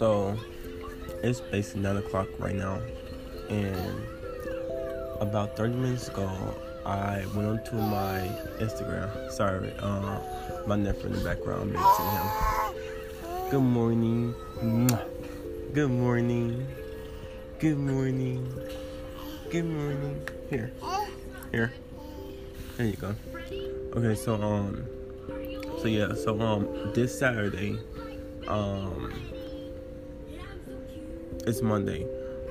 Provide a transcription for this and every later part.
So it's basically nine o'clock right now, and about 30 minutes ago, I went onto my Instagram. Sorry, uh, my nephew in the background. I'm him. Good morning. Good morning. Good morning. Good morning. Here. Here. There you go. Okay, so um so yeah, so um this Saturday, um it's Monday,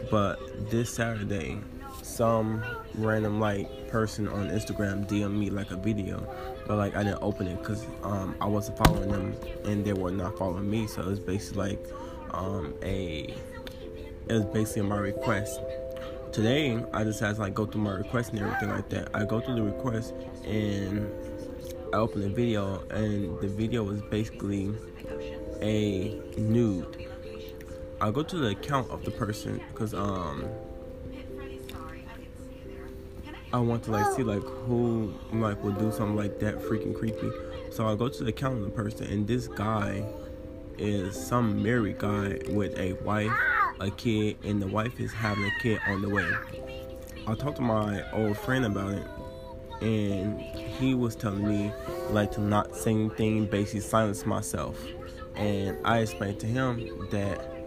but this Saturday some random like person on Instagram DM me like a video, but like I didn't open it because um I wasn't following them and they were not following me, so it was basically like um a it was basically my request. Today I just had to like go through my request and everything like that. I go through the request and I open the video and the video was basically a nude. I go to the account of the person because um I want to like see like who like would do something like that freaking creepy. So I'll go to the account of the person and this guy is some married guy with a wife, a kid, and the wife is having a kid on the way. I talked to my old friend about it and he was telling me like to not say anything, basically silence myself. And I explained to him that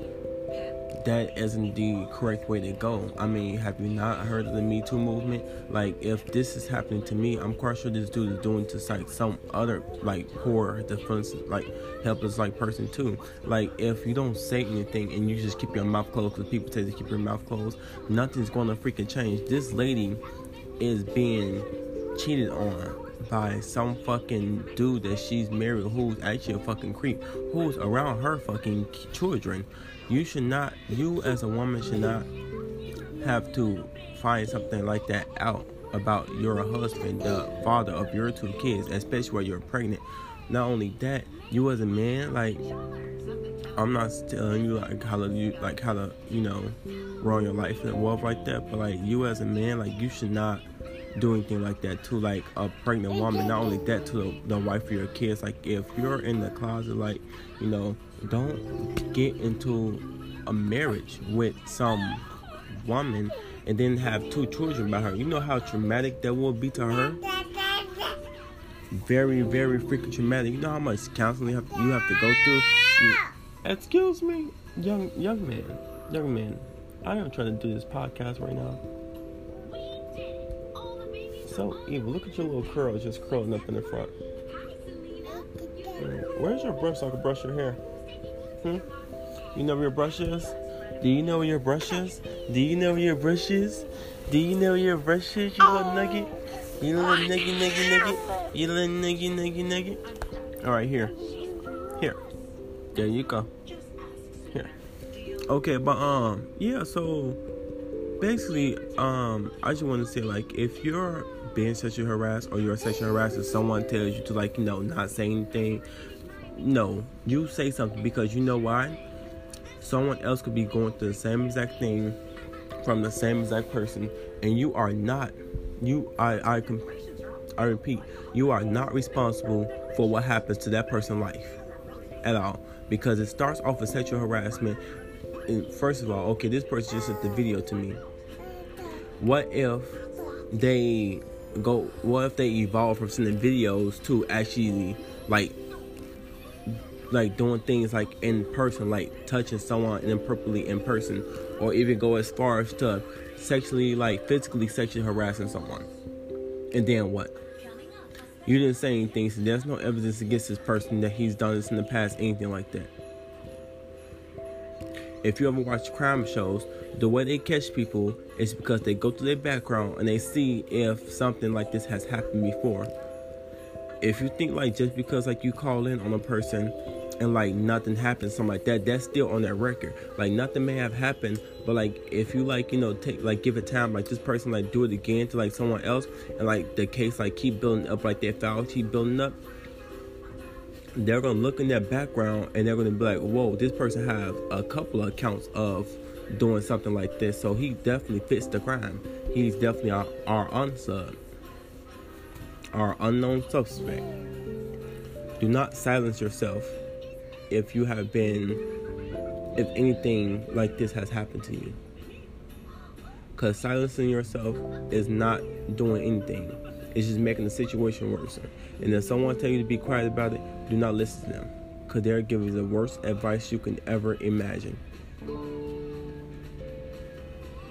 that isn't the correct way to go. I mean, have you not heard of the Me Too movement? Like, if this is happening to me, I'm quite sure this dude is doing to like some other like poor defense, like helpless like person too. Like, if you don't say anything and you just keep your mouth closed, because people say to keep your mouth closed, nothing's gonna freaking change. This lady is being cheated on by some fucking dude that she's married who's actually a fucking creep who's around her fucking children. You should not you as a woman should not have to find something like that out about your husband the father of your two kids especially while you're pregnant. Not only that you as a man like i'm not telling you like how to you like how to you know run your life and wealth like that but like you as a man like you should not do anything like that to like a pregnant woman. Not only that, to the, the wife of your kids. Like if you're in the closet, like you know, don't get into a marriage with some woman and then have two children by her. You know how traumatic that will be to her. Very, very freaking traumatic. You know how much counseling you have you have to go through. You, excuse me, young young man, young man. I am trying to do this podcast right now so evil. Look at your little curls just curling up in the front. Where's your brush so I can brush your hair? Hmm? You know where your brush is? Do you know where your brush is? Do you know where your brush is? Do you know where your brush is, you little nugget? You little nugget, nugget, nugget? You little nugget, nugget, nugget? Alright, here. Here. There you go. Here. Okay, but, um, yeah, so basically, um, I just want to say, like, if you're being sexually harassed or you're sexually harassed and someone tells you to like you know not say anything no. You say something because you know why? Someone else could be going through the same exact thing from the same exact person and you are not you i i i repeat you are not responsible for what happens to that person's life at all because it starts off with sexual harassment and first of all okay this person just sent the video to me. What if they go what if they evolve from sending videos to actually like like doing things like in person like touching someone improperly in person or even go as far as to sexually like physically sexually harassing someone? And then what? You didn't say anything so there's no evidence against this person that he's done this in the past anything like that if you ever watch crime shows the way they catch people is because they go through their background and they see if something like this has happened before. If you think like just because like you call in on a person and like nothing happens, something like that, that's still on their record. Like nothing may have happened, but like if you like you know take like give it time, like this person like do it again to like someone else, and like the case like keep building up, like their file keep building up, they're gonna look in their background and they're gonna be like, whoa, this person have a couple of accounts of doing something like this. So he definitely fits the crime. He's definitely our, our unsub, our unknown suspect. Do not silence yourself if you have been if anything like this has happened to you. Because silencing yourself is not doing anything. It's just making the situation worse. And if someone tell you to be quiet about it, do not listen to them. Because they're giving you the worst advice you can ever imagine.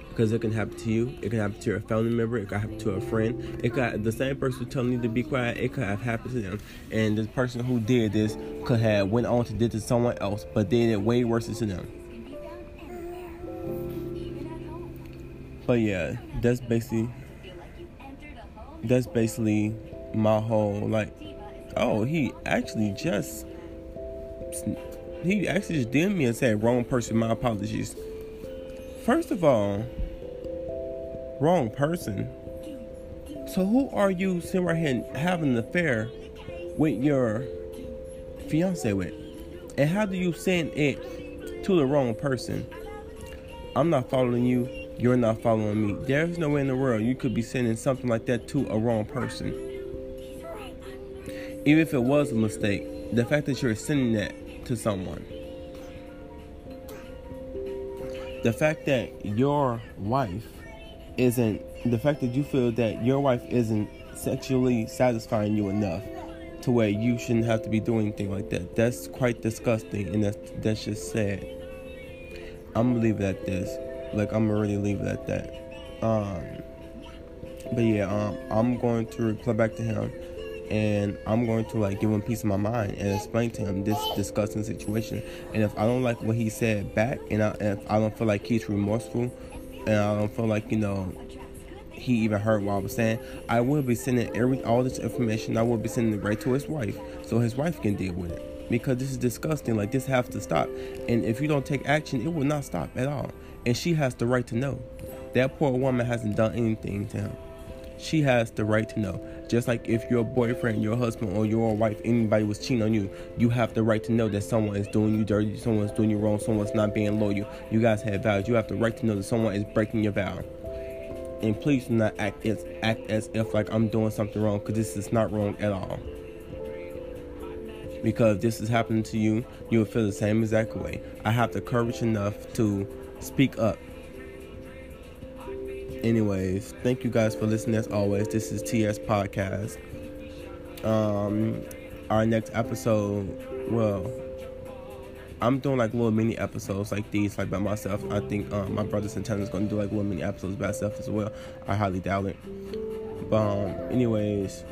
Because it can happen to you, it can happen to your family member, it can happen to a friend. It could the same person telling you to be quiet, it could have happened to them. And the person who did this could have went on to did to someone else, but did it way worse to them. But yeah, that's basically that's basically my whole like oh he actually just he actually just did me and said wrong person my apologies. First of all wrong person. So who are you sitting right here having an affair with your fiance with? And how do you send it to the wrong person? I'm not following you. You're not following me. There's no way in the world you could be sending something like that to a wrong person. Even if it was a mistake, the fact that you're sending that to someone. The fact that your wife isn't, the fact that you feel that your wife isn't sexually satisfying you enough to where you shouldn't have to be doing anything like that. That's quite disgusting and that's, that's just sad. I'm gonna leave it at this like I'm already leave it at that. Um, but yeah, um, I'm going to reply back to him, and I'm going to like give him peace of my mind and explain to him this disgusting situation. And if I don't like what he said back, and, I, and if I don't feel like he's remorseful, and I don't feel like you know he even heard what I was saying, I will be sending every all this information. I will be sending it right to his wife, so his wife can deal with it. Because this is disgusting. Like this has to stop. And if you don't take action, it will not stop at all. And she has the right to know. That poor woman hasn't done anything to him. She has the right to know. Just like if your boyfriend, your husband, or your wife, anybody was cheating on you, you have the right to know that someone is doing you dirty, someone's doing you wrong, someone's not being loyal. You guys have vows. You have the right to know that someone is breaking your vow. And please do not act as act as if like I'm doing something wrong, because this is not wrong at all. Because if this is happening to you, you will feel the same exact way. I have the courage enough to speak up. Anyways, thank you guys for listening as always. This is TS Podcast. Um, our next episode, well, I'm doing like little mini episodes like these, like by myself. I think um, my brother Santana is going to do like little mini episodes by himself as well. I highly doubt it. But um, anyways,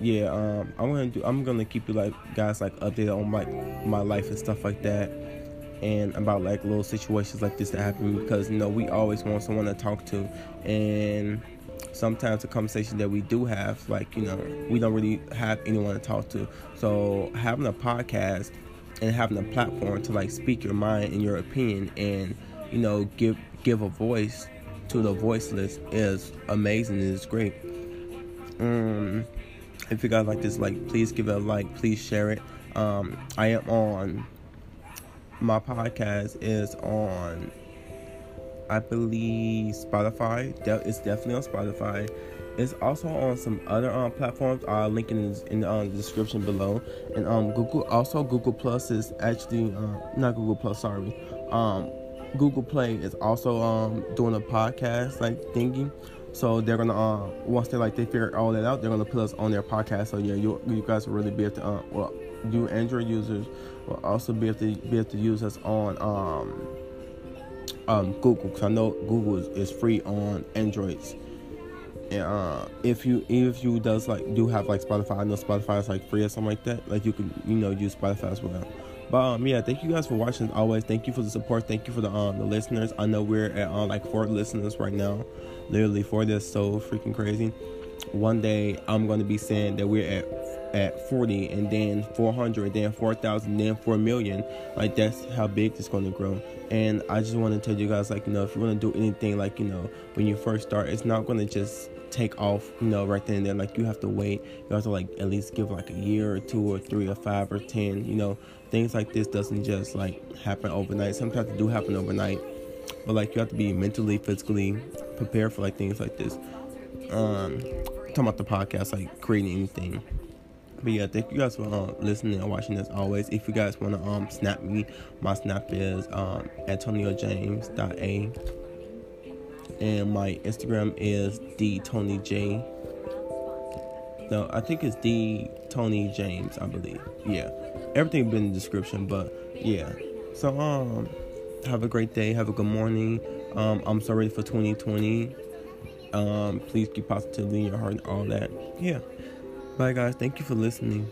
yeah, um, I'm gonna do. I'm gonna keep you like guys like updated on like my life and stuff like that and about like little situations like this that happen because you know we always want someone to talk to. And sometimes the conversation that we do have like you know we don't really have anyone to talk to. So having a podcast and having a platform to like speak your mind and your opinion and you know give give a voice to the voiceless is amazing it's great. Um if you guys like this like please give it a like please share it. Um i am on my podcast is on I believe Spotify. It's definitely on Spotify. It's also on some other um, platforms. I'll link in, in the, um, description below. And um, Google also Google Plus is actually uh, not Google Plus. Sorry, um, Google Play is also um, doing a podcast like thingy. So they're gonna uh, once they like they figure all that out, they're gonna put us on their podcast. So yeah, you you guys will really be able to uh, well, you Android users will also be able to be able to use us on um, um, Google because I know Google is, is, free on Androids. And uh, if you if you does like do have like Spotify, I know Spotify is like free or something like that. Like you can you know use Spotify as well. But um, yeah, thank you guys for watching. As always, thank you for the support. Thank you for the um the listeners. I know we're at uh, like four listeners right now. Literally four. That's so freaking crazy. One day I'm gonna be saying that we're at at 40 and then 400 then 4000 then 4 million. Like that's how big it's going to grow. And i just want to tell you guys like you know if you want to do anything like you know when you first start it's not going to just take off you know right then and there. Like you have to wait. You have to like at least give like a year or two or three or five or ten you know. Things like this doesn't just like happen overnight. Sometimes it do happen overnight. But like you have to be mentally physically prepared for like things like this. Um talking about the podcast like creating anything But yeah, thank you guys for um, listening and watching as always. If you guys want to um snap me, my snap is um and my Instagram is D Tony J. No, I think it's D Tony James. I believe. Yeah, everything been in the description. But yeah, so um, have a great day. Have a good morning. Um, I'm so ready for 2020. Um, please keep positivity in your heart and all that. Yeah. Bye, guys. Thank you for listening.